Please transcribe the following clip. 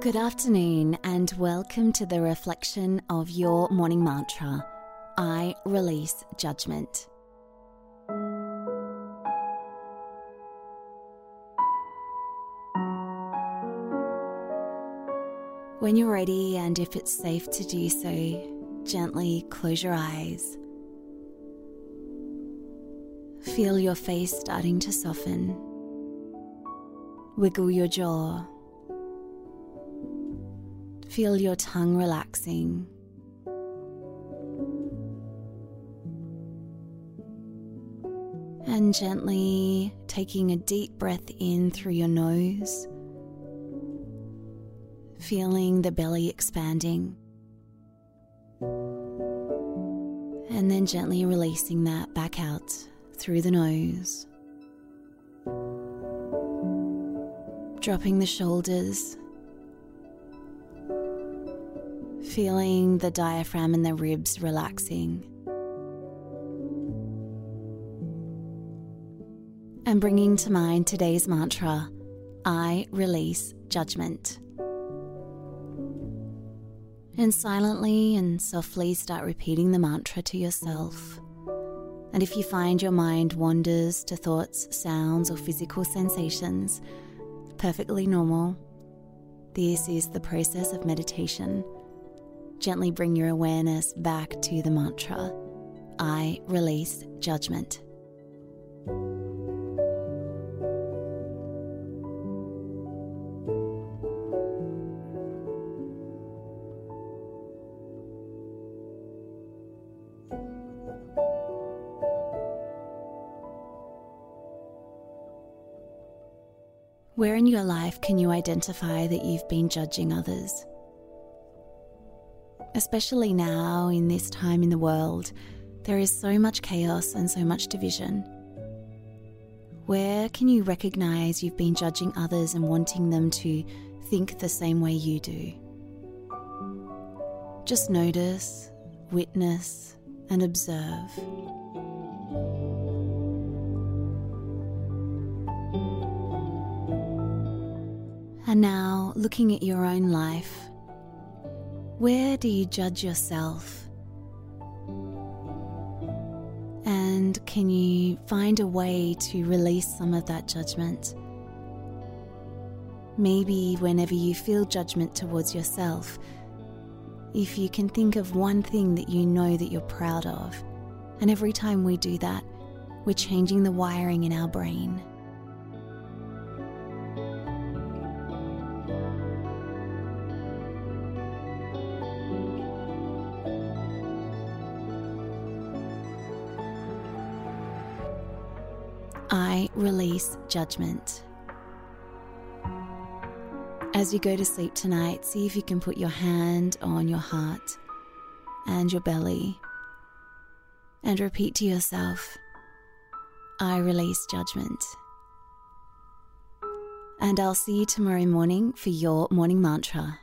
Good afternoon, and welcome to the reflection of your morning mantra I release judgment. When you're ready, and if it's safe to do so, gently close your eyes. Feel your face starting to soften. Wiggle your jaw. Feel your tongue relaxing. And gently taking a deep breath in through your nose, feeling the belly expanding. And then gently releasing that back out through the nose. Dropping the shoulders feeling the diaphragm and the ribs relaxing. And bringing to mind today's mantra I release judgment. And silently and softly start repeating the mantra to yourself. And if you find your mind wanders to thoughts, sounds, or physical sensations, perfectly normal. This is the process of meditation Gently bring your awareness back to the mantra I release judgment. Where in your life can you identify that you've been judging others? Especially now in this time in the world, there is so much chaos and so much division. Where can you recognize you've been judging others and wanting them to think the same way you do? Just notice, witness, and observe. And now, looking at your own life, where do you judge yourself? And can you find a way to release some of that judgment? Maybe whenever you feel judgment towards yourself, if you can think of one thing that you know that you're proud of, and every time we do that, we're changing the wiring in our brain. I release judgment. As you go to sleep tonight, see if you can put your hand on your heart and your belly and repeat to yourself, I release judgment. And I'll see you tomorrow morning for your morning mantra.